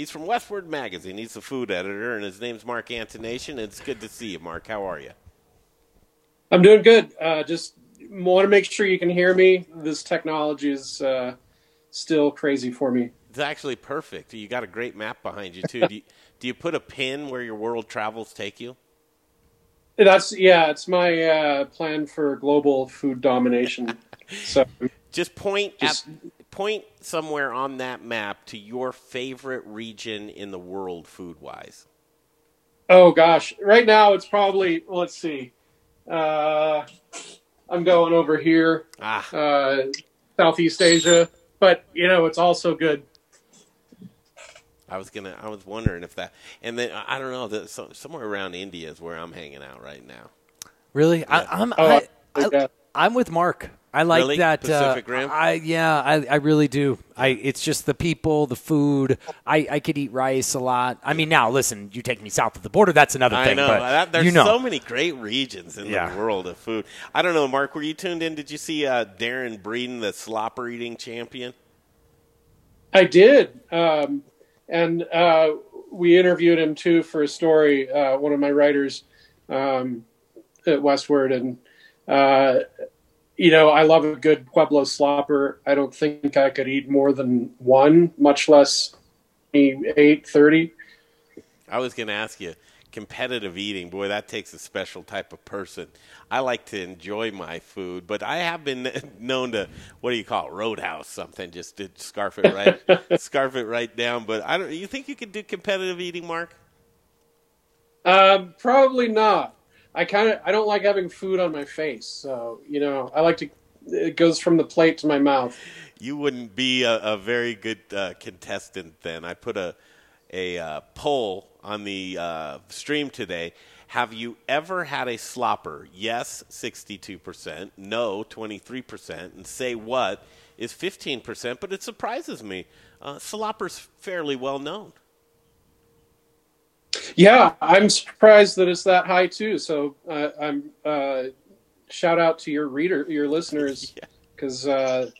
He's from Westword Magazine. He's the food editor, and his name's Mark Antonation. It's good to see you, Mark. How are you? I'm doing good. Uh, just want to make sure you can hear me. This technology is uh, still crazy for me. It's actually perfect. You got a great map behind you too. do, you, do you put a pin where your world travels take you? That's yeah. It's my uh, plan for global food domination. so just point just, at, point somewhere on that map to your favorite region in the world food wise. Oh gosh, right now it's probably let's see. Uh, I'm going over here, ah. uh, Southeast Asia, but you know it's also good. I was gonna. I was wondering if that, and then I don't know. That so, somewhere around India is where I'm hanging out right now. Really, yeah. I, am oh, I, I, am with Mark. I like really? that. Pacific uh, Rim. I yeah, I, I really do. I it's just the people, the food. I, I could eat rice a lot. I mean, now listen, you take me south of the border, that's another I thing. Know. But that, there's you know. so many great regions in yeah. the world of food. I don't know, Mark. Were you tuned in? Did you see uh, Darren Breeden, the slopper eating champion? I did, um, and uh, we interviewed him too for a story. Uh, one of my writers um, at Westword and uh, you know, I love a good Pueblo slopper. I don't think I could eat more than one, much less eight, 30. I was going to ask you, competitive eating, boy, that takes a special type of person. I like to enjoy my food, but I have been known to, what do you call it, roadhouse something, just to scarf it right, scarf it right down. But I don't, you think you could do competitive eating, Mark? Um, probably not. I kind of I don't like having food on my face, so you know I like to. It goes from the plate to my mouth. You wouldn't be a, a very good uh, contestant then. I put a a uh, poll on the uh, stream today. Have you ever had a slopper? Yes, 62%. No, 23%. And say what is 15%. But it surprises me. Uh, slopper's fairly well known. Yeah, I'm surprised that it's that high too. So uh, I'm uh, shout out to your reader, your listeners, because yeah. uh,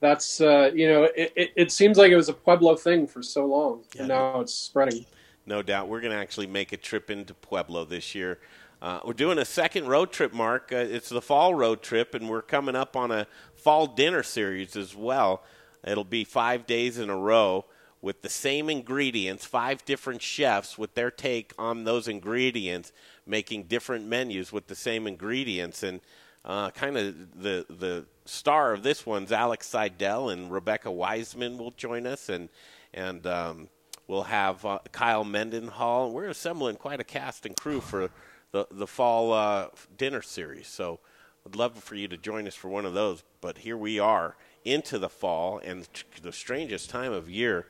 that's uh, you know it, it, it, seems like it was a Pueblo thing for so long, yeah, and now it's spreading. No doubt, we're going to actually make a trip into Pueblo this year. Uh, we're doing a second road trip, Mark. Uh, it's the fall road trip, and we're coming up on a fall dinner series as well. It'll be five days in a row with the same ingredients, five different chefs with their take on those ingredients, making different menus with the same ingredients. And uh, kind of the the star of this one's Alex Seidel and Rebecca Weitzman will join us, and and um, we'll have uh, Kyle Mendenhall. We're assembling quite a cast and crew for the the fall uh, dinner series. So I'd love for you to join us for one of those. But here we are into the fall and the strangest time of year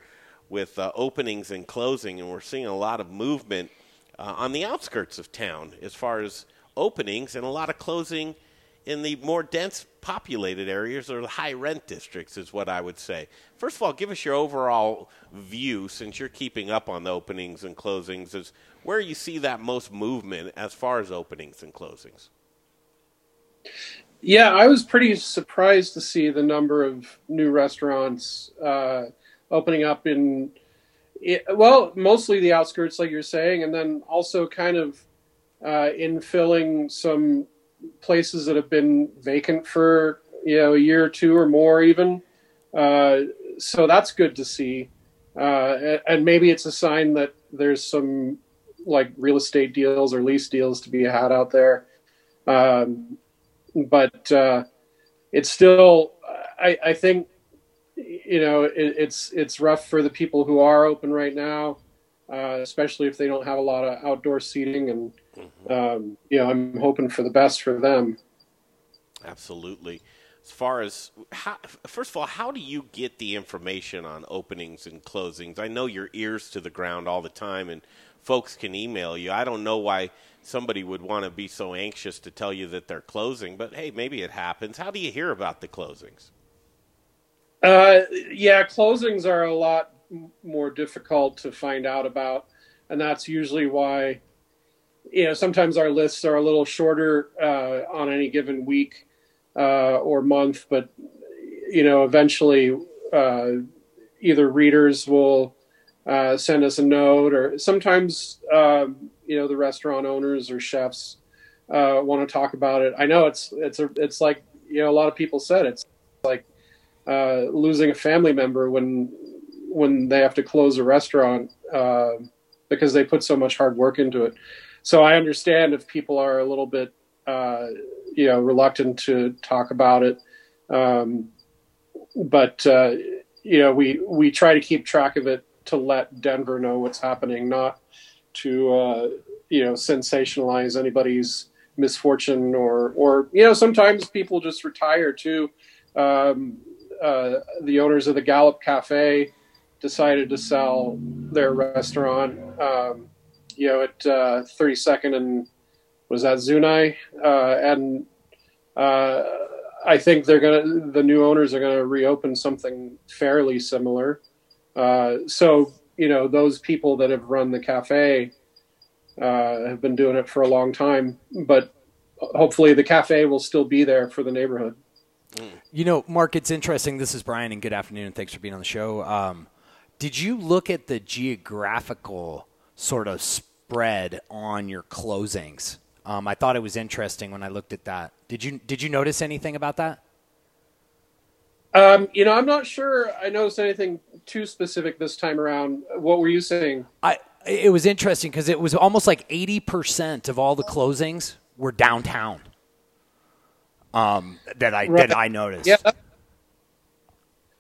with uh, openings and closing, and we're seeing a lot of movement uh, on the outskirts of town as far as openings and a lot of closing in the more dense populated areas or the high rent districts is what I would say. First of all, give us your overall view since you're keeping up on the openings and closings is where you see that most movement as far as openings and closings. Yeah, I was pretty surprised to see the number of new restaurants uh, opening up in well, mostly the outskirts, like you're saying, and then also kind of uh, infilling some places that have been vacant for you know a year or two or more, even. Uh, so that's good to see, uh, and maybe it's a sign that there's some like real estate deals or lease deals to be had out there. Um, but uh, it's still, I, I think you know, it, it's it's rough for the people who are open right now, uh, especially if they don't have a lot of outdoor seating. And mm-hmm. um, you know, I'm hoping for the best for them. Absolutely. As far as how, first of all, how do you get the information on openings and closings? I know your ears to the ground all the time, and folks can email you. I don't know why somebody would want to be so anxious to tell you that they're closing, but hey, maybe it happens. How do you hear about the closings? Uh, yeah, closings are a lot more difficult to find out about, and that's usually why you know sometimes our lists are a little shorter uh, on any given week uh, or month, but you know eventually uh, either readers will uh, send us a note, or sometimes um, you know the restaurant owners or chefs uh, want to talk about it. I know it's it's a, it's like you know a lot of people said it's like uh, losing a family member when when they have to close a restaurant uh, because they put so much hard work into it. So I understand if people are a little bit uh, you know reluctant to talk about it, um, but uh, you know we we try to keep track of it to let Denver know what's happening, not to uh, you know sensationalize anybody's misfortune or or you know sometimes people just retire too. Um, uh, the owners of the Gallop Cafe decided to sell their restaurant. Um, you know, at uh, 32nd and was that Zuni, uh, and uh, I think they're gonna the new owners are gonna reopen something fairly similar. Uh, so you know, those people that have run the cafe have been doing it for a long time, but hopefully the cafe will still be there for the neighborhood. You know, Mark, it's interesting. This is Brian, and good afternoon, and thanks for being on the show. Um, did you look at the geographical sort of spread on your closings? Um, I thought it was interesting when I looked at that. Did you did you notice anything about that? Um, you know, I'm not sure I noticed anything too specific this time around. What were you saying? I it was interesting because it was almost like 80% of all the closings were downtown. Um, that I Right. that I noticed. Yeah.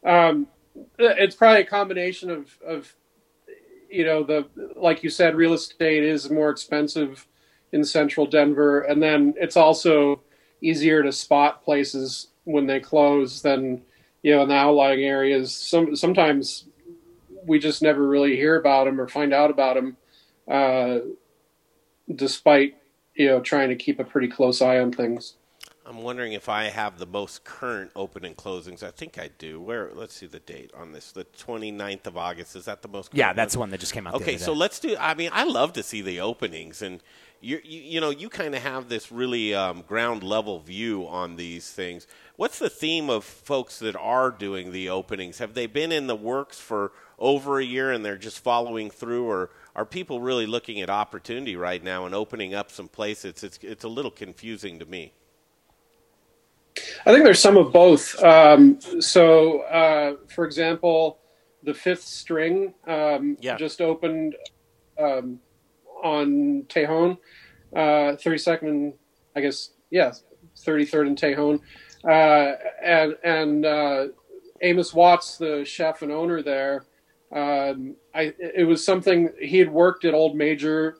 Um, it's probably a combination of, of, you know, the like you said, real estate is more expensive in central Denver, and then it's also easier to spot places when they close than you know in the outlying areas. Some sometimes we just never really hear about them or find out about them, uh, despite you know trying to keep a pretty close eye on things. I'm wondering if I have the most current open and closings. I think I do. Where? Let's see the date on this. The 29th of August. Is that the most? Yeah, that's the one? one that just came out. the Okay, so let's do. I mean, I love to see the openings, and you you, know you kind of have this really um, ground level view on these things. What's the theme of folks that are doing the openings? Have they been in the works for over a year and they're just following through, or are people really looking at opportunity right now and opening up some places? It's it's a little confusing to me. I think there's some of both. Um, so, uh, for example, the fifth string um, Yeah. just opened um, on Tejon, uh, 32nd, and I guess, yeah, 33rd and Tejon. Uh, and and uh, Amos Watts, the chef and owner there, um, I, it was something he had worked at Old Major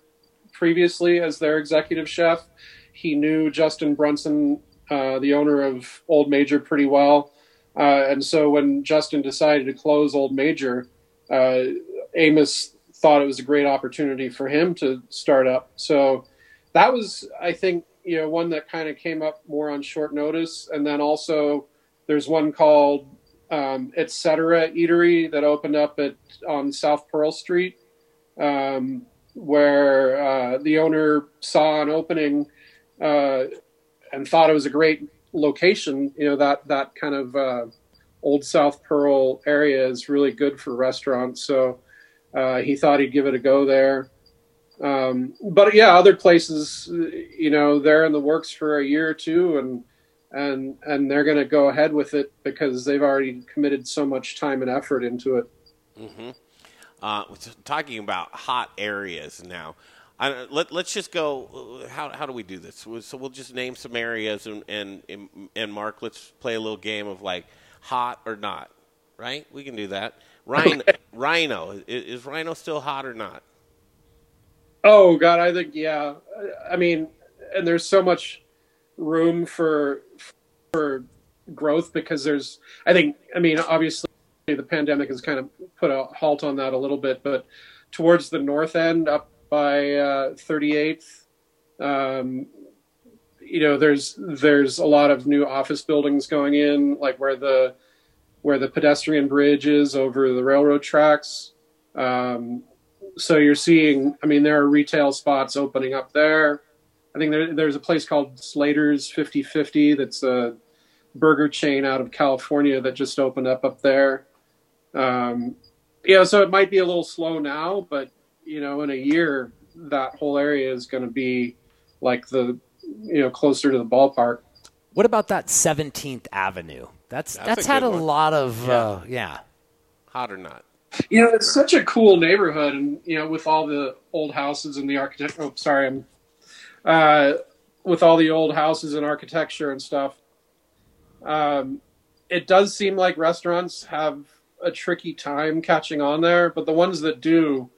previously as their executive chef. He knew Justin Brunson, uh, the owner of Old Major, pretty well. Uh, and so when Justin decided to close Old Major, uh, Amos thought it was a great opportunity for him to start up. So that was, I think, you know, one that kind of came up more on short notice. And then also there's one called um, Etc. Eatery that opened up at on South Pearl Street, um, where uh, the owner saw an opening uh, and thought it was a great location. You know that that kind of uh, old South Pearl area is really good for restaurants. So uh, he thought he'd give it a go there. Um, but yeah, other places, you know, they're in the works for a year or two, and and and they're going to go ahead with it because they've already committed so much time and effort into it. Mm-hmm. Uh, talking about hot areas now. I, let, let's just go. How, how do we do this? So we'll just name some areas, and, and and Mark, let's play a little game of like hot or not. Right? We can do that. RiNo, RiNo is, is RiNo still hot or not? Oh God, I think yeah. I mean, and there's so much room for for growth because there's. I think. I mean, obviously, the pandemic has kind of put a halt on that a little bit, but towards the north end, up by uh, 38th, um, you know, there's there's a lot of new office buildings going in, like where the where the pedestrian bridge is over the railroad tracks. Um, so you're seeing i mean there are retail spots opening up there. I think there, there's a place called slater's 5050 that's a burger chain out of california that just opened up up there. Um, know, so it might be a little slow now, but you know, in a year, that whole area is going to be like the you know closer to the ballpark. What about that 17th Avenue? That's that's, That's a had a one. lot of Yeah. uh, yeah. Hot or not? You know, it's such a cool neighborhood, and you know, with all the old houses and the architect. Oh, sorry, I'm uh, with all the old houses and architecture and stuff. Um, it does seem like restaurants have a tricky time catching on there, but the ones that do,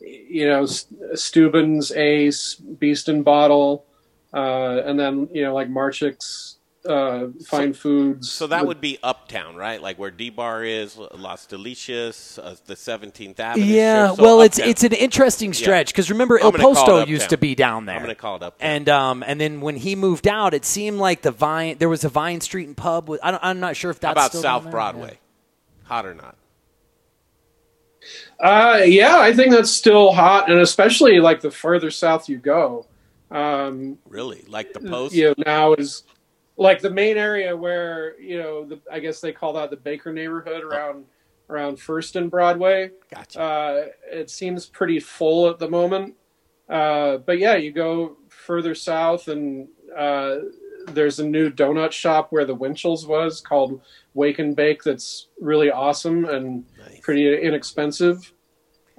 you know, Steuben's, Ace, Beast and Bottle, uh, and then you know, like Marczyk's uh, Fine Foods. So that would be uptown, right? Like where D Bar is, Las Delicias, uh, the 17th Avenue. Yeah. So well, it's uptown. it's an interesting stretch because remember El gonna call it Posto used to be down there. I'm going to call it uptown. And um and then when he moved out, it seemed like the Vine there was a Vine Street and pub. With, I don't, I'm not sure if How that's about still down South there. Broadway? Hot or not? Uh, yeah, I think that's still hot, and especially like the further south you go. Um, Really? Like the Post? you know, now is like the main area where you know, the, I guess they call that the Baker neighborhood around around First and Broadway. Gotcha. Uh, it seems pretty full at the moment. Uh, but yeah, you go further south, and uh, there's a new donut shop where the Winchells was called Wake and Bake. That's really awesome and. Pretty inexpensive.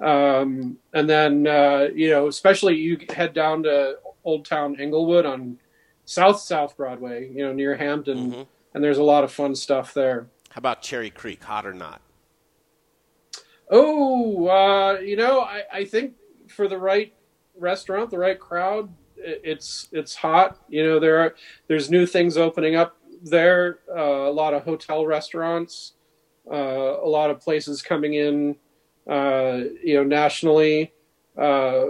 Um, and then uh, you know, especially you head down to Old Town Englewood on South South Broadway, you know, near Hampton, Mhm. and there's a lot of fun stuff there. How about Cherry Creek? Hot or not? Oh, uh, you know, I, I think for the right restaurant, the right crowd, it's it's hot. You know, there are there's new things opening up there. Uh, a lot of hotel restaurants, a lot of places coming in. Uh, you know, nationally. Uh,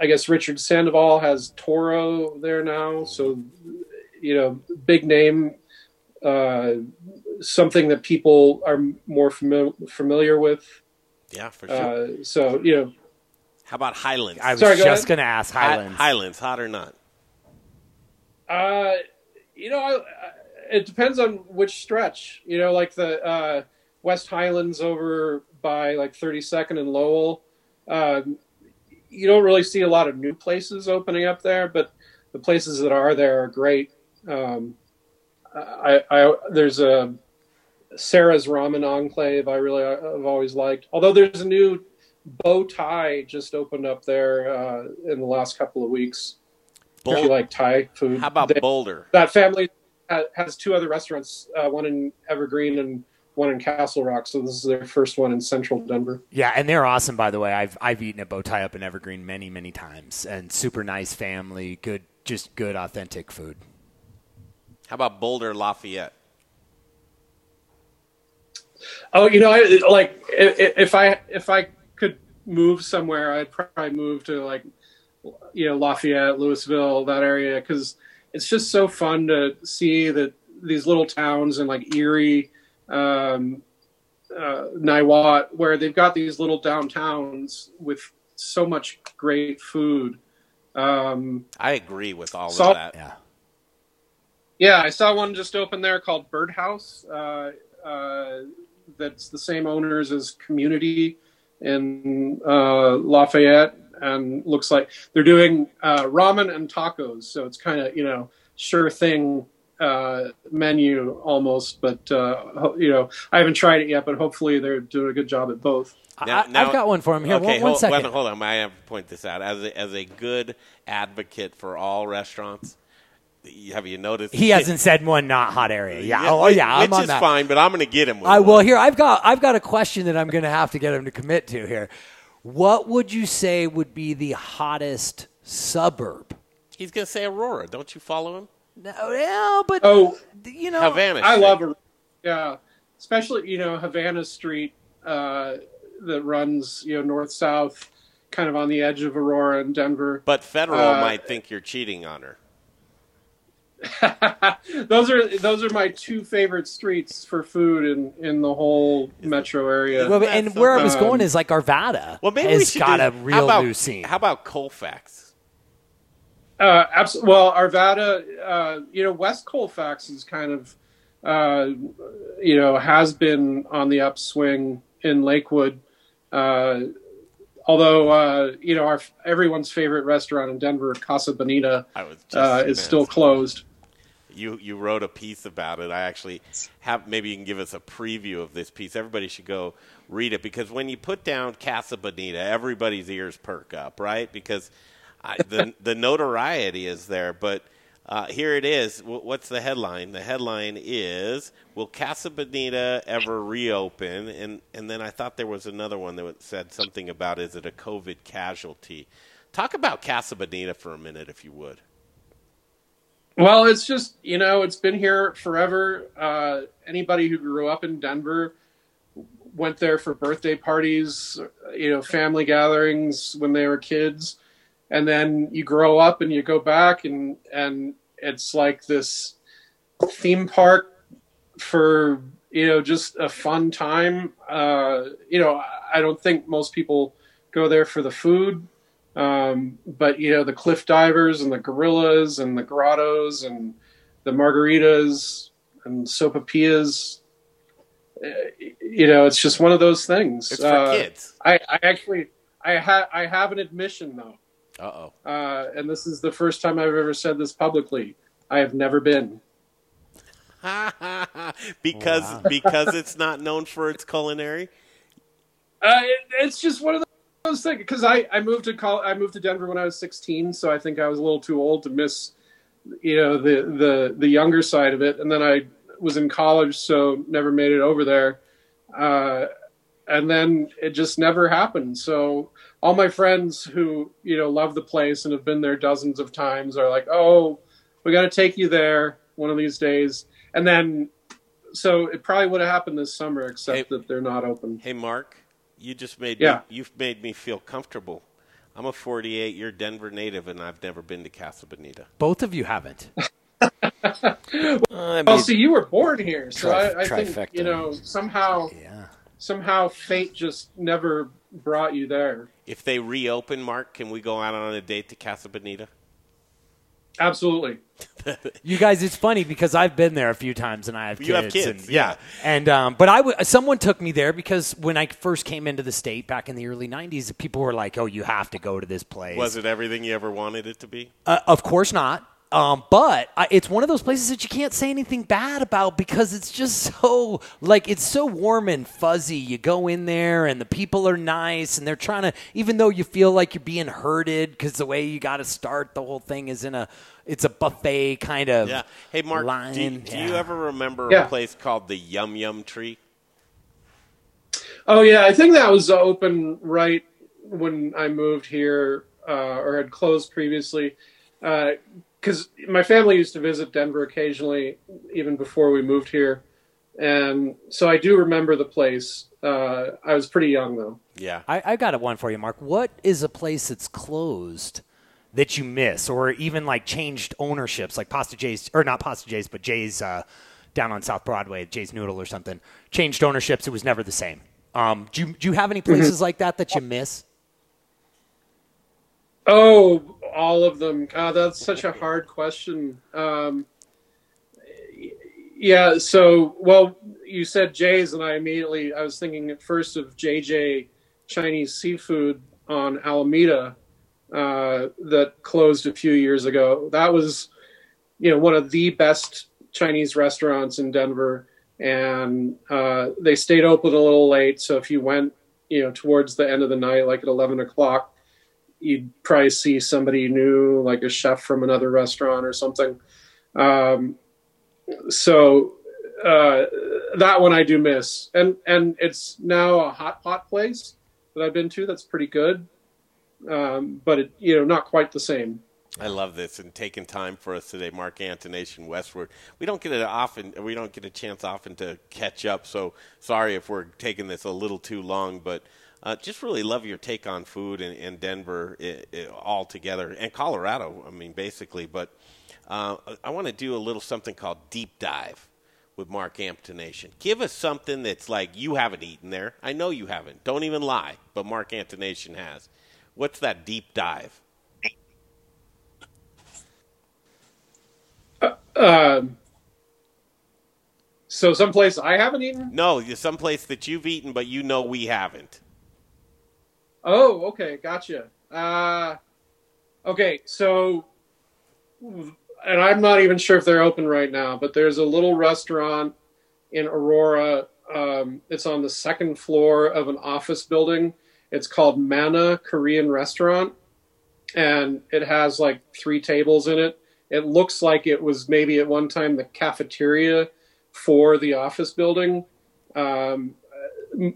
I guess Richard Sandoval has Toro there now, so you know, big name. Uh, something that people are more famil- familiar with. Yeah, for sure. Uh, so you know, How about Highlands? I was Sorry, go just going to ask Hi- Highlands. Highlands, hot or not? uh, you know, I, I, it depends on which stretch. You know, like the uh, West Highlands over by like 32nd and Lowell. Um, you don't really see a lot of new places opening up there, but the places that are there are great. Um, I, I there's a Sarah's Ramen Enclave. I really have always liked. Although there's a new bow tie just opened up there uh, in the last couple of weeks. If you like Thai food, How about They- Boulder? that family ha- has two other restaurants, uh, one in Evergreen and one in Castle Rock. So this is their first one in Central Denver. Yeah, and they're awesome, by the way. I've I've eaten at Bow Tie up in Evergreen many, many times, and super nice family, good, just good, authentic food. How about Boulder Lafayette? Oh, you know, I, like i- i- if I if I could move somewhere, I'd probably move to like you know Lafayette, Louisville, that area, because it's just so fun to see that these little towns and like Erie, um, uh, Niwot, where they've got these little downtowns with so much great food. Um, I agree with all Salt- of that. Yeah. Yeah, I saw one just open there called Birdhouse. Uh, uh, that's the same owners as Community in uh, Lafayette, and looks like they're doing uh, ramen and tacos. So it's kind of you know sure thing uh, menu almost. But uh, ho- you know I haven't tried it yet, but hopefully they're doing a good job at both. Now- I, now- I've got one for him here. Okay, one, one hold, second. wait, hold on. I have to point this out. As a, as a good advocate for all restaurants, have you noticed? He hasn't said one not hot area. Yeah. oh, yeah. Which I'm on is that. fine, but I'm going to get him with I one. well here I've got I've got a question that I'm going to have to get him to commit to here. What would you say would be the hottest suburb? He's going to say Aurora. Don't you follow him? No, yeah, but Oh, you know, Havana. I love it. Yeah, especially you know Havana Street uh, that runs you know north south, kind of on the edge of Aurora and Denver. But Federal Uh, might think you're cheating on her. those are those are my two favorite streets for food in in the whole metro area. Well, That's and where I was going is like Arvada Well, maybe we has should got do, a how real about, new scene. How about Colfax? Uh, abs- well, Arvada, uh, you know, West Colfax is kind of, uh, you know, has been on the upswing in Lakewood. Uh, although uh, you know our everyone's favorite restaurant in Denver, Casa Bonita, I was just uh, is still closed. You you wrote a piece about it. I actually have maybe you can give us a preview of this piece. Everybody should go read it because when you put down Casa Bonita, everybody's ears perk up, right? Because I, the the notoriety is there. But uh, here it is. W- What's the headline? The headline is Will Casa Bonita ever reopen? And and then I thought there was another one that said something about is it a COVID casualty? Talk about Casa Bonita for a minute, if you would. Well, it's just you know it's been here forever. Uh, anybody who grew up in Denver went there for birthday parties, you know, family gatherings when they were kids, and then you grow up and you go back and and it's like this theme park for you know just a fun time. Uh, you know, I don't think most people go there for the food. Um, but you know the cliff divers and the gorillas and the grottos and the margaritas and sopapillas. uh, You know, it's just one of those things. It's for Uh, kids. I, I actually I have I have an admission though, Uh oh. uh, and this is the first time I've ever said this publicly. I have never been. because Wow. because it's not known for its culinary. Uh, it, it's just one of those things because I, I moved to col- I moved to Denver when I was 16, so I think I was a little too old to miss, you know, the the the younger side of it. And then I was in college, so never made it over there. Uh, and then it just never happened. So all my friends who you know love the place and have been there dozens of times are like, "Oh, we got to take you there one of these days." And then, so it probably would have happened this summer, except Hey. that they're not open. Hey, Mark, you just made Yeah. me, you've made me feel comfortable. I'm a 48 year Denver native, and I've never been to Casa Bonita. Both of you haven't. Well, oh, see, you were born here, so Tri- I, I think you know somehow Yeah. somehow fate just never brought you there. If they reopen, Mark, can we go out on a date to Casa Bonita? Absolutely. You guys, it's funny because I've been there a few times and I have kids. You have kids, and, yeah. And um, but I w- someone took me there because when I first came into the state back in the early '90s, people were like, "Oh, you have to go to this place." Was it everything you ever wanted it to be? Uh, of course not. Um, but I, it's one of those places that you can't say anything bad about because it's just so like it's so warm and fuzzy. You go in there and the people are nice and they're trying to, even though you feel like you're being herded because the way you got to start the whole thing is in a, it's a buffet kind of Yeah. Hey, Mark, line. do, you, do you ever remember Yeah. a place called the Yum Yum Tree? Oh yeah, I think that was open right when I moved here, uh, or had closed previously. Because my family used to visit Denver occasionally, even before we moved here, and so I do remember the place. Uh, I was pretty young though. Yeah. I, I got one for you, Mark. What is a place that's closed that you miss, or even like changed ownerships, like Pasta Jay's, or not Pasta Jay's, but Jay's uh, down on South Broadway, Jay's Noodle or something, changed ownerships. It was never the same. Um, do you do you have any places like that that you miss? Oh, all of them. God, that's such a hard question. Um, yeah. So, well, you said Jay's, and I immediately I was thinking at first of JJ Chinese Seafood on Alameda uh, that closed a few years ago. That was, you know, one of the best Chinese restaurants in Denver, and uh, they stayed open a little late. So if you went, you know, towards the end of the night, like at eleven o'clock you'd probably see somebody new, like a chef from another restaurant or something. Um, so uh, that one I do miss, and and it's now a hot pot place that I've been to. That's pretty good, um, but it, you know, not quite the same. I love this and taking time for us today, Mark Antonation Westword. We don't get it often. We don't get a chance often to catch up. So sorry if we're taking this a little too long, but uh, just really love your take on food in, in Denver i i all together and Colorado. I mean, basically. But uh, I want to do a little something called deep dive with Mark Antonation. Give us something that's like you haven't eaten there. I know you haven't. Don't even lie. But Mark Antonation has. What's that deep dive? Um, So someplace I haven't eaten. No, someplace that you've eaten, but you know we haven't. Oh, okay, gotcha. Uh, okay, so, and I'm not even sure if they're open right now, but there's a little restaurant in Aurora. Um, it's on the second floor of an office building. It's called Mana Korean Restaurant, and it has like three tables in it. It looks like it was maybe at one time the cafeteria for the office building. Um,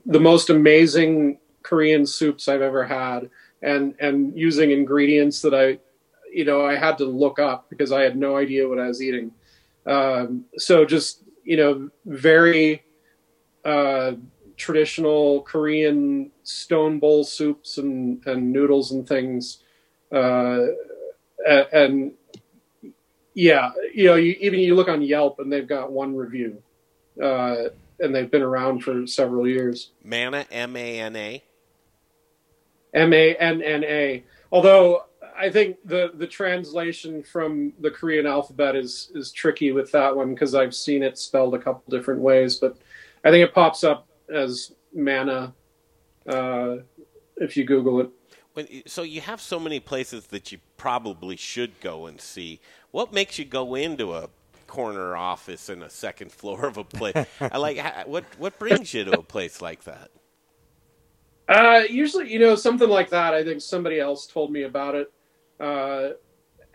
the most amazing Korean soups I've ever had, and and using ingredients that I, you know, I had to look up because I had no idea what I was eating. Um, so just you know, very uh, traditional Korean stone bowl soups and and noodles and things, uh, and yeah, you know, you, even you look on Yelp and they've got one review, uh, and they've been around for several years. Mana, M A N A. M A N N A. Although I think the the translation from the Korean alphabet is is tricky with that one because I've seen it spelled a couple different ways, but I think it pops up as mana uh, if you Google it. When, so you have so many places that you probably should go and see. What makes you go into a corner office in a second floor of a place? I like what what brings you to a place like that. Uh, usually, you know, something like that. I think somebody else told me about it, uh,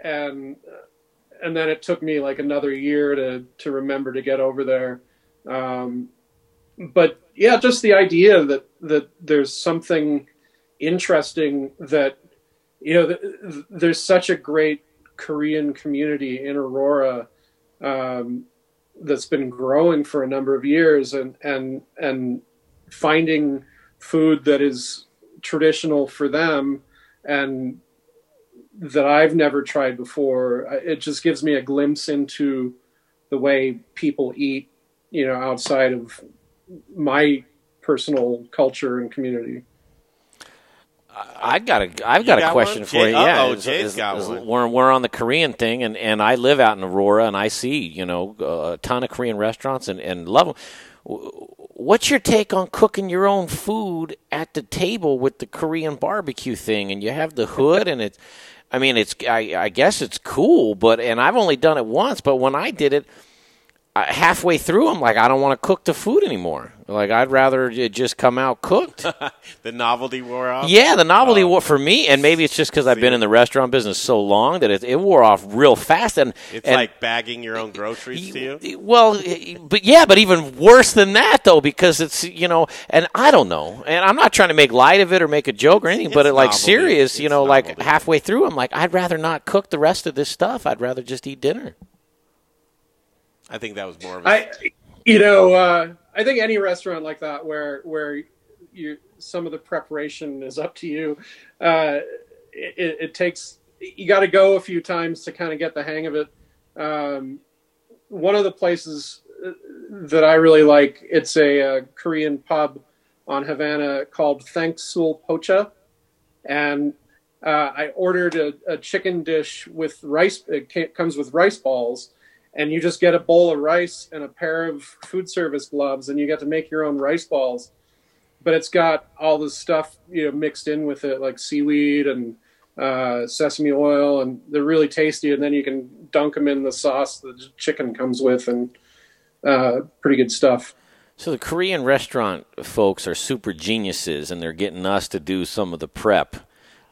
and and then it took me like another year to to remember to get over there. Um, but yeah, just the idea that that there's something interesting that you know th- there's such a great Korean community in Aurora um, that's been growing for a number of years, and and and finding food that is traditional for them and that I've never tried before. It just gives me a glimpse into the way people eat, you know, outside of my personal culture and community. I got a I've got, got a question one? for you. Jay, yeah, oh, is, Jay's is, got is, one. We're we're on the Korean thing, and, and I live out in Aurora, and I see you know a ton of Korean restaurants and and love them. What's your take on cooking your own food at the table with the Korean barbecue thing? And you have the hood, and it's, I mean, it's I, I guess it's cool, but and I've only done it once, but when I did it halfway through, I'm like, I don't want to cook the food anymore. Like, I'd rather it just come out cooked. the novelty wore off. Yeah, the novelty oh. wore for me, and maybe it's just because I've been in the restaurant business so long that it, it wore off real fast. And it's and, like bagging your own groceries to you. Well, but yeah, but even worse than that though, because it's you know, and I don't know, and I'm not trying to make light of it or make a joke or anything, It's but it, like novelty. serious, you It's know, like halfway through, I'm like, I'd rather not cook the rest of this stuff. I'd rather just eat dinner. I think that was more of a I, you know, uh, I think any restaurant like that where where you some of the preparation is up to you. Uh, it, it takes you got to go a few times to kind of get the hang of it. Um, one of the places uh, that I really like it's a, uh Korean pub on Havana called Thanksul Pocha, and uh, I ordered a, a chicken dish with rice. It comes with rice balls, and you just get a bowl of rice and a pair of food service gloves, and you get to make your own rice balls. But it's got all this stuff you know mixed in with it, like seaweed and uh, sesame oil, and they're really tasty. And then you can dunk them in the sauce the chicken comes with, and uh, pretty good stuff. So the Korean restaurant folks are super geniuses, and they're getting us to do some of the prep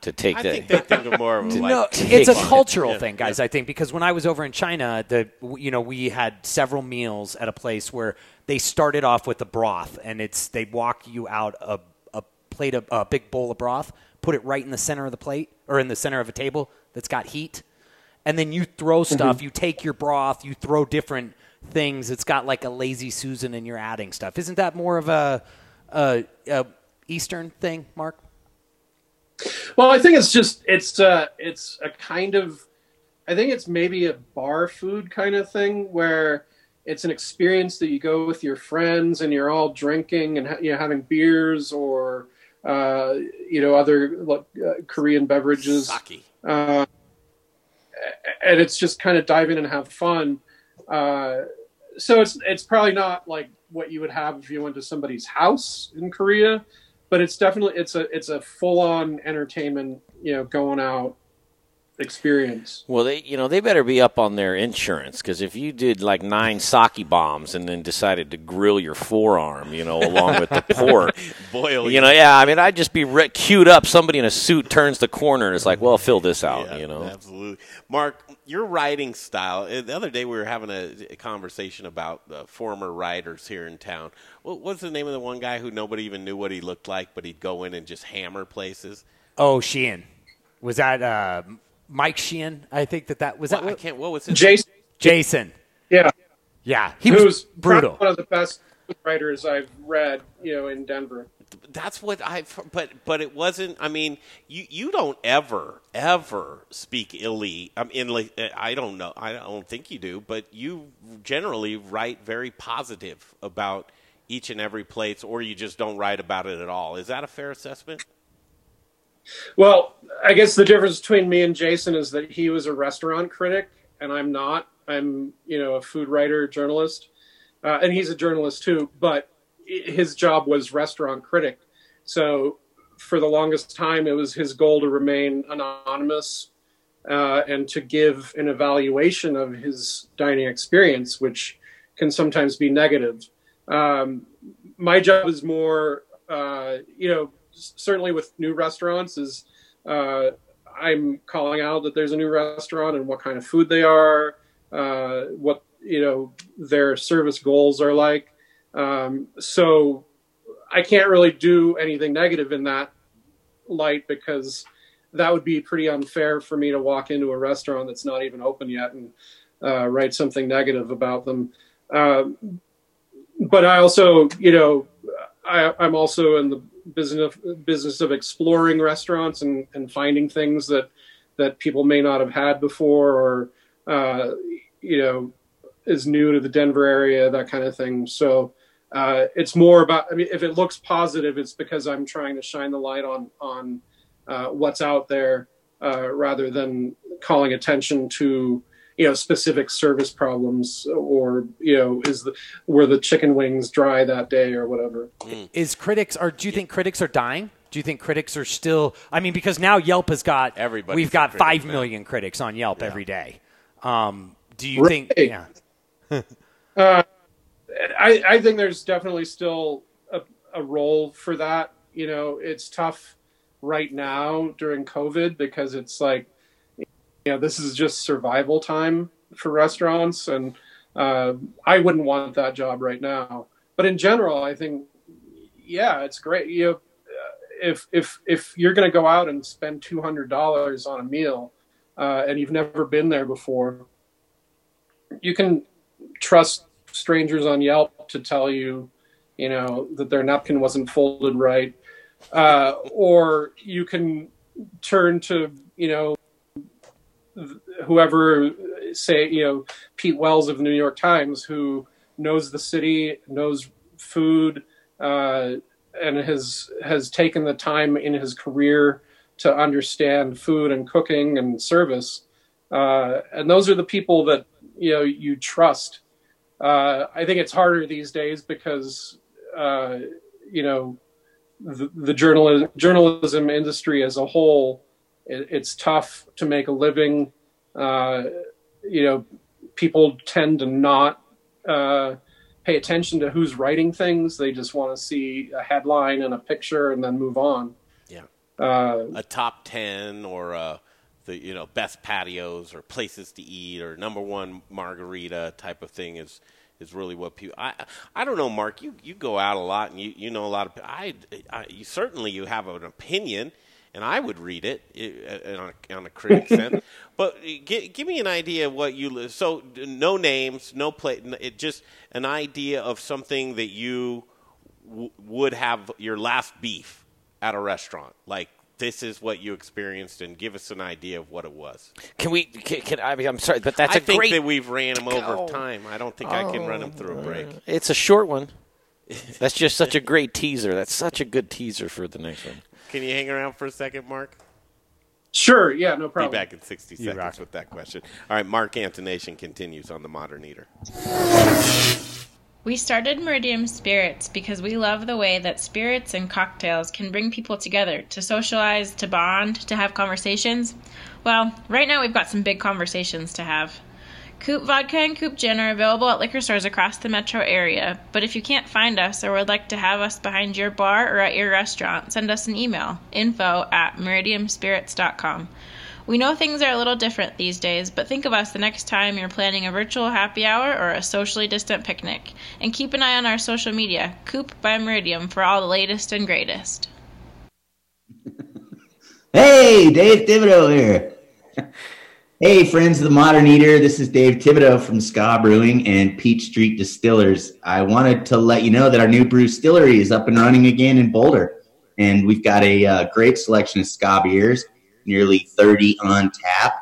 to take I the. think they think of more of a like. no, it's a cultural Yeah, thing, guys. I think because when I was over in China, the you know we had several meals at a place where they started off with the broth, and it's they walk you out a, a plate of a big bowl of broth, put it right in the center of the plate or in the center of a table that's got heat, and then you throw mm-hmm. stuff. You take your broth, you throw different things. It's got like a lazy Susan, and you're adding stuff. Isn't that more of a, a, a Eastern thing, Mark? Well, I think it's just it's uh it's a kind of I think it's maybe a bar food kind of thing where it's an experience that you go with your friends and you're all drinking and you know having beers or uh, you know other like, uh, Korean beverages Sake. uh, and it's just kind of dive in and have fun. Uh, so it's it's probably not like what you would have if you went to somebody's house in Korea, but it's definitely it's a it's a full on entertainment. You know, going out experience. Well, they you know they better be up on their insurance because if you did like nine sake bombs and then decided to grill your forearm, you know, along with the pork, Boil you know, yeah, I mean, I'd just be re- queued up. Somebody in a suit turns the corner and it's like, well, fill this out, Yeah, you know. absolutely. Mark, your writing style. uh, The other day we were having a, a conversation about uh, former writers here in town. What, what's the name of the one guy who nobody even knew what he looked like, but he'd go in and just hammer places? Oh, Sheehan. Was that uh, Mike Sheehan? I think that that was Well, that I what? can't. What was his? Jason, Jason. yeah, Yeah, he who's was brutal. one of the best writers I've read. You know, in Denver. That's what I. But but it wasn't. I mean, you you don't ever ever speak illy. I mean, like, I don't know. I don't think you do. But you generally write very positive about each and every place, or you just don't write about it at all. Is that a fair assessment? Well, I guess the difference between me and Jason is that he was a restaurant critic and I'm not. I'm, you know, a food writer, journalist, uh, and he's a journalist too. But his job was restaurant critic. So for the longest time, it was his goal to remain anonymous uh, and to give an evaluation of his dining experience, which can sometimes be negative. Um, my job is more, uh, you know, certainly with new restaurants is uh, I'm calling out that there's a new restaurant and what kind of food they are, uh, what you know their service goals are like. Um, so I can't really do anything negative in that light because that would be pretty unfair for me to walk into a restaurant that's not even open yet and uh, write something negative about them. Um, but I also, you know, I, I'm also in the business business of exploring restaurants and, and finding things that that people may not have had before, or uh, you know, is new to the Denver area, that kind of thing. So uh, it's more about. I mean, if it looks positive, it's because I'm trying to shine the light on on uh, what's out there uh, rather than calling attention to you know specific service problems or you know is the were the chicken wings dry that day or whatever Is critics or do you think critics are dying? Do you think critics are still? I mean, because now Yelp has got everybody We've got critic five now. critics on Yelp every day. Um, do you Right. think? Yeah. uh, I, I think there's definitely still a, a role for that you know it's tough right now during covid because it's like know this is just survival time for restaurants and uh, i wouldn't want that job right now. But in general i think yeah it's great. You know if if if you're going to go out and spend $200 on a meal uh, and you've never been there before you can trust strangers on Yelp to tell you, you know, that their napkin wasn't folded right, uh, or you can turn to, you know, whoever, say, you know, Pete Wells of the New York Times, who knows the city, knows food, uh, and has has taken the time in his career to understand food and cooking and service. Uh, and those are the people that you know you trust. Uh, I think it's harder these days because uh, you know the, the journalism journalism industry as a whole. It, it's tough to make a living. Uh, you know, people tend to not uh, pay attention to who's writing things. They just want to see a headline and a picture and then move on. Yeah. Uh, a top 10 or uh, the you know best patios or places to eat or number one margarita type of thing is is really what people I I don't know Mark you, you go out a lot and you, you know a lot of I, I you certainly you have an opinion and I would read it i- uh, on a, on a critic sense but uh, give, give me an idea of what you li- so no names no play it just an idea of something that you w- would have your last beef at a restaurant like this is what you experienced and give us an idea of what it was Can we? Can, can I mean, I'm sorry, but that's i a think great. that we've ran them over Oh. time i don't think i can run them through a break oh. It's a short one. That's just such a great teaser. That's such a good teaser for the next one. Can you hang around for a second mark Sure. Yeah. No problem. Be problem. back in 60 You seconds rock. with that question. All right, Mark Antonation continues on the Modern Eater. We started Meridium Spirits because we love the way that spirits and cocktails can bring people together to socialize, to bond, to have conversations. Well, right now we've got some big conversations to have. Coop Vodka and Coop Gin are available at liquor stores across the metro area, but if you can't find us or would like to have us behind your bar or at your restaurant, send us an email info at meridiumspirits.com. We know things are a little different these days, but think of us the next time you're planning a virtual happy hour or a socially distant picnic. And keep an eye on our social media, Coop by Meridium, for all the latest and greatest. Hey, Dave Thibodeau here. hey, friends of the Modern Eater. This is Dave Thibodeau from Ska Brewing and Peach Street Distillers. I wanted to let you know that our new brew distillery is up and running again in Boulder. And we've got a uh, great selection of Ska beers, nearly 30 on tap.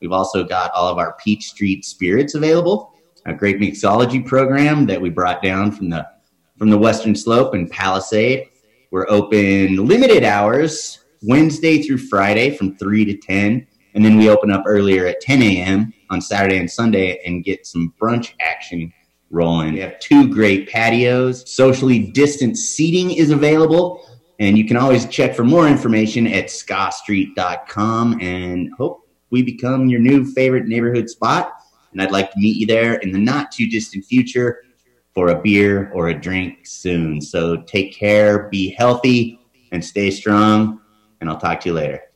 We've also got all of our Peach Street spirits available, a great mixology program that we brought down from the from the Western Slope and Palisade. We're open limited hours, Wednesday through Friday from 3 to 10. And then we open up earlier at 10 a.m. on Saturday and Sunday and get some brunch action rolling. We have two great patios. Socially distant seating is available. And you can always check for more information at skastreet.com and hope we become your new favorite neighborhood spot. And I'd like to meet you there in the not too distant future for a beer or a drink soon. So take care, be healthy, and stay strong. And I'll talk to you later.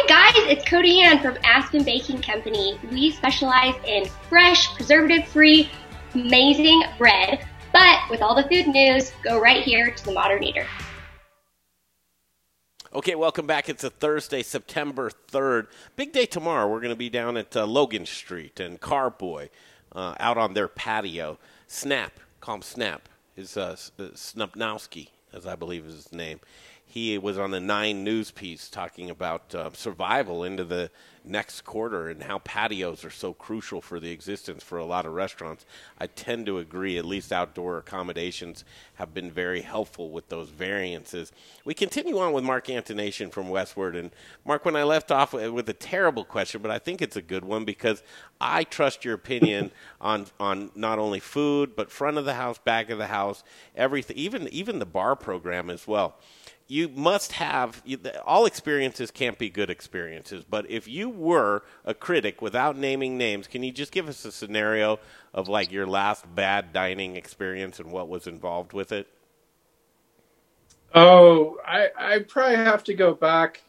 Hi guys, it's Cody Ann from Aspen Baking Company. We specialize in fresh, preservative-free, amazing bread. But with all the food news, go right here to the Modern Eater. Okay, welcome back. It's a Thursday, September 3rd. Big day tomorrow. We're going to be down at uh, Logan Street and Carboy uh, out on their patio. Snap, call him Snap, is uh, uh, Snupnowski, as I believe is his name. He was on the Nine News piece talking about uh, survival into the next quarter and how patios are so crucial for the existence for a lot of restaurants. I tend to agree, at least outdoor accommodations have been very helpful with those variances. We continue on with Mark Antonation from Westword. And Mark, when I left off with with a terrible question, but I think it's a good one because I trust your opinion on, on not only food, but front of the house, back of the house, everything, even, even the bar program as well you must have you, all experiences can't be good experiences but if you were a critic without naming names can you just give us a scenario of like your last bad dining experience and what was involved with it Oh, I I probably have to go back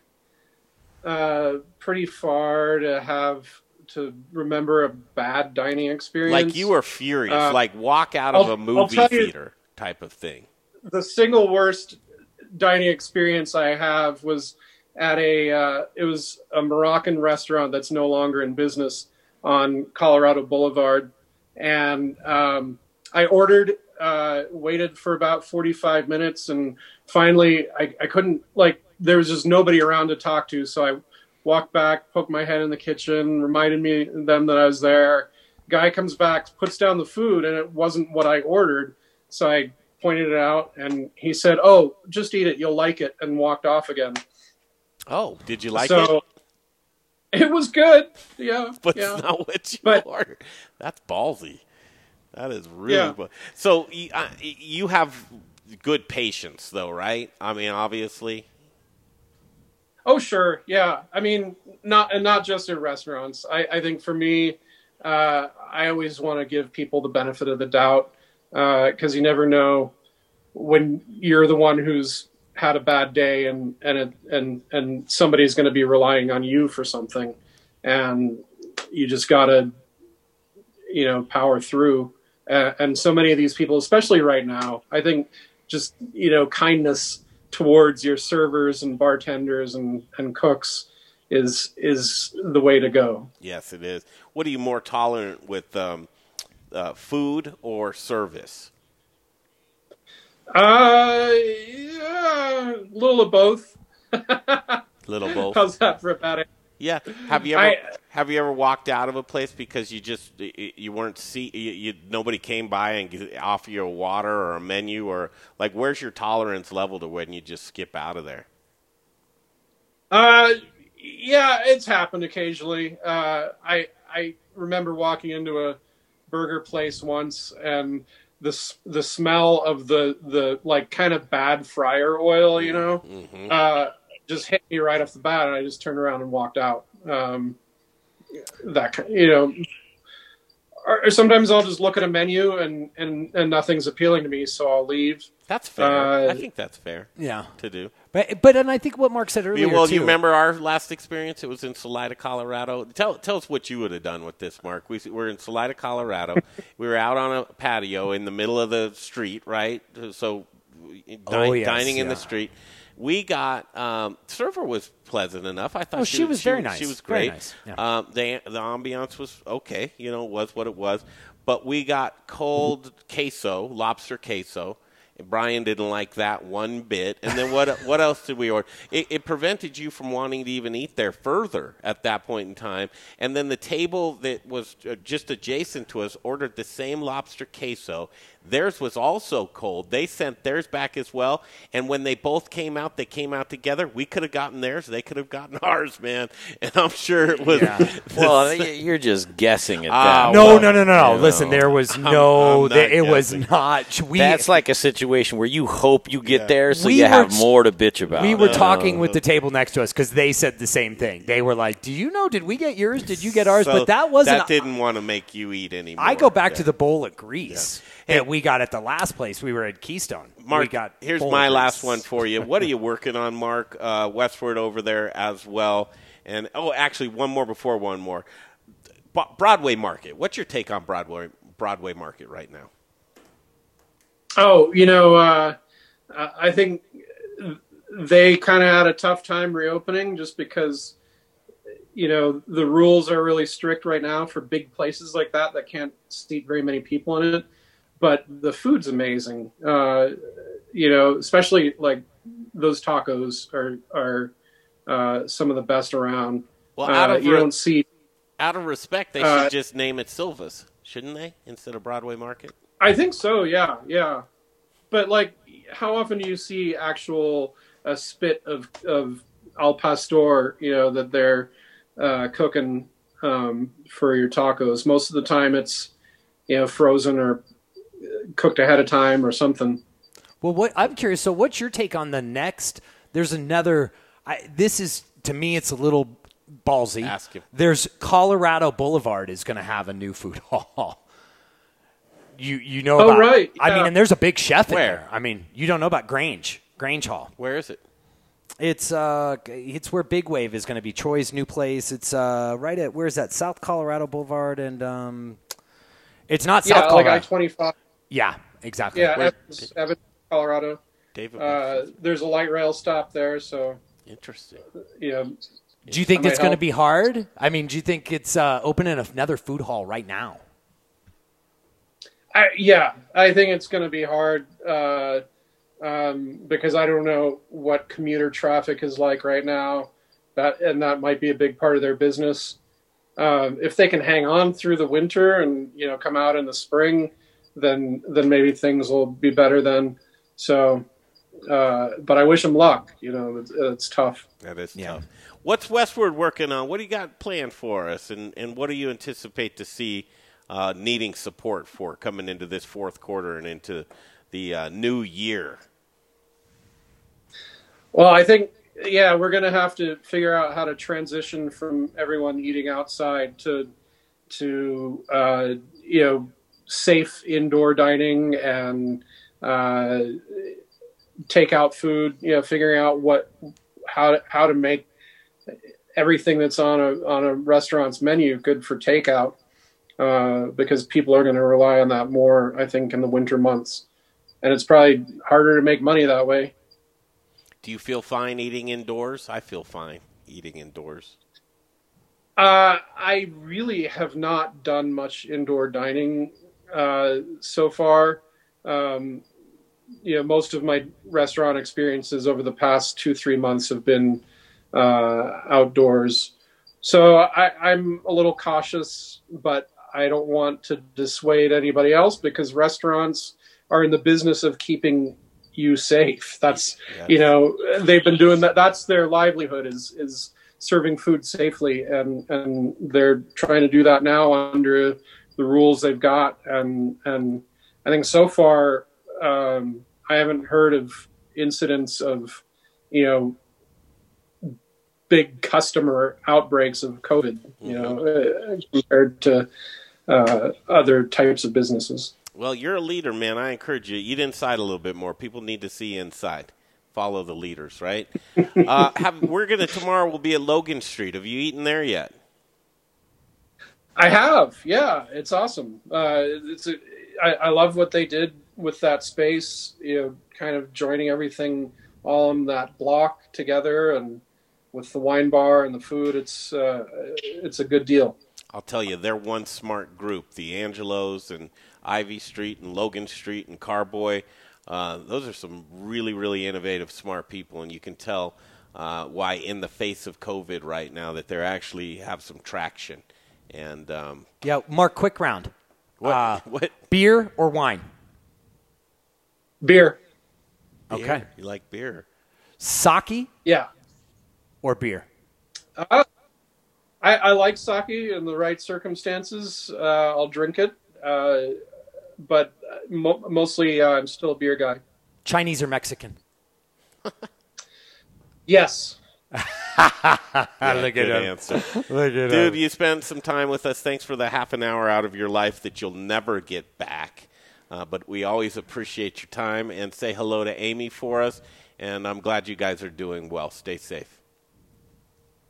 uh, pretty far to have to remember a bad dining experience. like you were furious Uh, like walk out of I'll- a movie tell you- theater type of thing the single worst dining experience I have was at a uh, it was a Moroccan restaurant that's no longer in business on Colorado Boulevard, and um, I ordered, uh, waited for about forty five minutes, and finally I, I couldn't like there was just nobody around to talk to, so I walked back, poked my head in the kitchen, reminded me them that I was there. Guy comes back, puts down the food, and it wasn't what I ordered, so I pointed it out, and he said, "Oh, just eat it. You'll like it," and walked off again. oh did you like so it it was good. Yeah, but yeah. it's not what you But- that's ballsy that is really Yeah. so you have good patience though right i mean obviously Oh, sure. Yeah. I mean, not and not just at restaurants. I, I think for me, uh, I always want to give people the benefit of the doubt because you never know when you're the one who's had a bad day and and it, and and somebody's going to be relying on you for something, and you just gotta you know power through. Uh, and so many of these people, especially right now, I think just you know kindness towards your servers and bartenders and, and cooks is is the way to go. Yes, it is. What are you more tolerant with, um, uh, food or service? Uh, yeah, a little of both. Little both. How's that for a bad? Yeah. Have you ever I- have you ever walked out of a place because you just you weren't see you, you nobody came by and offer you a water or a menu or like where's your tolerance level to when you just skip out of there? Uh, yeah, it's happened occasionally. Uh, I I remember walking into a burger place once and the the smell of the the like kind of bad fryer oil, you know, Mhm. uh, just hit me right off the bat, and I just turned around and walked out. Um, that you know, or, or sometimes I'll just look at a menu and and and nothing's appealing to me, so I'll leave. That's fair. Uh, I think that's fair Yeah. to do. But but and I think what Mark said earlier well, too. you remember our last experience? It was in Salida, Colorado. Tell tell us what you would have done with this, Mark. We we're in Salida, Colorado. we were out on a patio in the middle of the street, right? So Oh, yes, dining in the street. We got um, server was pleasant enough. I thought Oh, she, she was very nice. She was great. nice, yeah. Um, the the ambiance was okay. You know, was what it was. But we got cold queso, lobster queso. Brian didn't like that one bit. And then what? what else did we order? It, it prevented you from wanting to even eat there further at that point in time. And then the table that was uh, just adjacent to us ordered the same lobster queso. Theirs was also cold. They sent theirs back as well. And when they both came out, they came out together. We could have gotten theirs. They could have gotten ours, man. And I'm sure it was. Well, you're just guessing at Ah, that. no, no, no, no, no. Listen, know, there was I'm- no. I'm not there- it was not. We That's like a situation where you hope you get there, so We you were have t- more to bitch about. we were Uh, talking with the table next to us because they said the same thing. They were like, "Do you know? Did we get yours? Did you get ours?" So but that wasn't. That didn't want to make you eat anymore. I go back Yeah. to the bowl of grease that we got at the last place we were at Keystone. Mark, we got here's bowl my of last one for you. What are you working on, Mark? Uh, Westword over there as well. And oh, actually, one more before one more. Bo- Broadway Market. What's your take on Broadway Broadway Market right now? Oh, you know, uh, I I think they kind of had a tough time reopening just because, you know, the rules are really strict right now for big places like that that can't seat very many people in it. But the food's amazing. Uh, you know, especially like those tacos are are uh, some of the best around. Well, out Uh, of you re- don't see. out of respect, they Uh, should just name it Silva's, shouldn't they, instead of Broadway Market? I think so. Yeah, yeah. But like, how often do you see actual a spit of of al pastor? You know that they're uh, cooking um, for your tacos. Most of the time, it's you know frozen or cooked ahead of time or something. Well, what I'm curious. So, what's your take on the next? There's another. I, this is to me, it's a little ballsy. Ask him. There's Colorado Boulevard is going to have a new food hall. You you know Oh, about? right, I mean, and there's a big chef in there. I mean, you don't know about Grange Grange Hall. Where is it? It's uh, it's where Big Wave is going to be. Troy's new place. It's uh, right at where's that? South Colorado Boulevard, and um, it's not South yeah, like Colorado. I twenty five. Yeah, exactly. Yeah, Where- Evans, Evans, Colorado. David. Uh, there's a light rail stop there, so Interesting. you know. Do you think it's going to be hard? I mean, do you think it's uh, opening another food hall right now? I, yeah, I think it's going to be hard uh, um, because I don't know what commuter traffic is like right now. That and that might be a big part of their business. Um, if they can hang on through the winter and you know come out in the spring, then then maybe things will be better then. So, uh, but I wish him luck. You know, it's, it's tough. That is Yeah. tough. What's Westword working on? What do you got planned for us, and and what do you anticipate to see uh, needing support for coming into this fourth quarter and into the uh, new year? Well, I think yeah, we're going to have to figure out how to transition from everyone eating outside to to uh, you know safe indoor dining and uh, takeout food. You know, figuring out what how to, how to make everything that's on a on a restaurant's menu good for takeout uh, because people are going to rely on that more. I think in the winter months, and it's probably harder to make money that way. Do you feel fine eating indoors? I feel fine eating indoors. Uh, I really have not done much indoor dining uh, so far. Um, you know, most of my restaurant experiences over the past two, three months have been uh, outdoors. So I, I'm a little cautious, but I don't want to dissuade anybody else because restaurants are in the business of keeping you safe. That's Yes. you know they've been doing that. That's their livelihood is is serving food safely, and and they're trying to do that now under the rules they've got. And and I think so far um, I haven't heard of incidents of you know big customer outbreaks of COVID. You know, uh, compared to uh, other types of businesses. Well, you're a leader, man. I encourage you. Eat inside a little bit more. People need to see inside. Follow the leaders, right? uh, have, we're gonna tomorrow. We'll be at Logan Street. Have you eaten there yet? I have, yeah, it's awesome. Uh, it's a, I, I love what they did with that space. You know, kind of joining everything all in that block together, and with the wine bar and the food, it's uh, it's a good deal. I'll tell you, they're one smart group. The Angelos and Ivy Street and Logan Street and Carboy. Uh, those are some really, really innovative, smart people, and you can tell uh, why, in the face of COVID right now, that they actually have some traction. And um, Yeah, Mark, quick round. what? Uh, what? Beer or wine? Beer, Okay. You like beer? Sake yeah. or beer? Uh, I, I like sake in the right circumstances. Uh, I'll drink it, uh, but mo- mostly uh, I'm still a beer guy. Chinese or Mexican? Yes. Yeah, look good at him. answer. Look at Dude, you spent some time with us. Thanks for the half an hour out of your life that you'll never get back. Uh, but we always appreciate your time and say hello to Amy for us. And I'm glad you guys are doing well. Stay safe.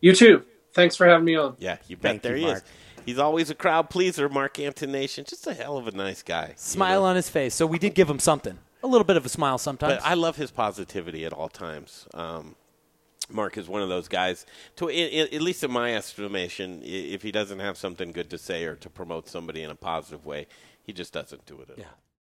You too. Thanks for having me on. Yeah, you bet. Thank there you, he Mark. is. He's always a crowd pleaser, Mark Antonation. Just a hell of a nice guy. you Smile know? on his face. So we did give him something. A little bit of a smile sometimes. But I love his positivity at all times. Um, Mark is one of those guys. To at least in my estimation, if he doesn't have something good to say or to promote somebody in a positive way, he just doesn't do it at yeah. all.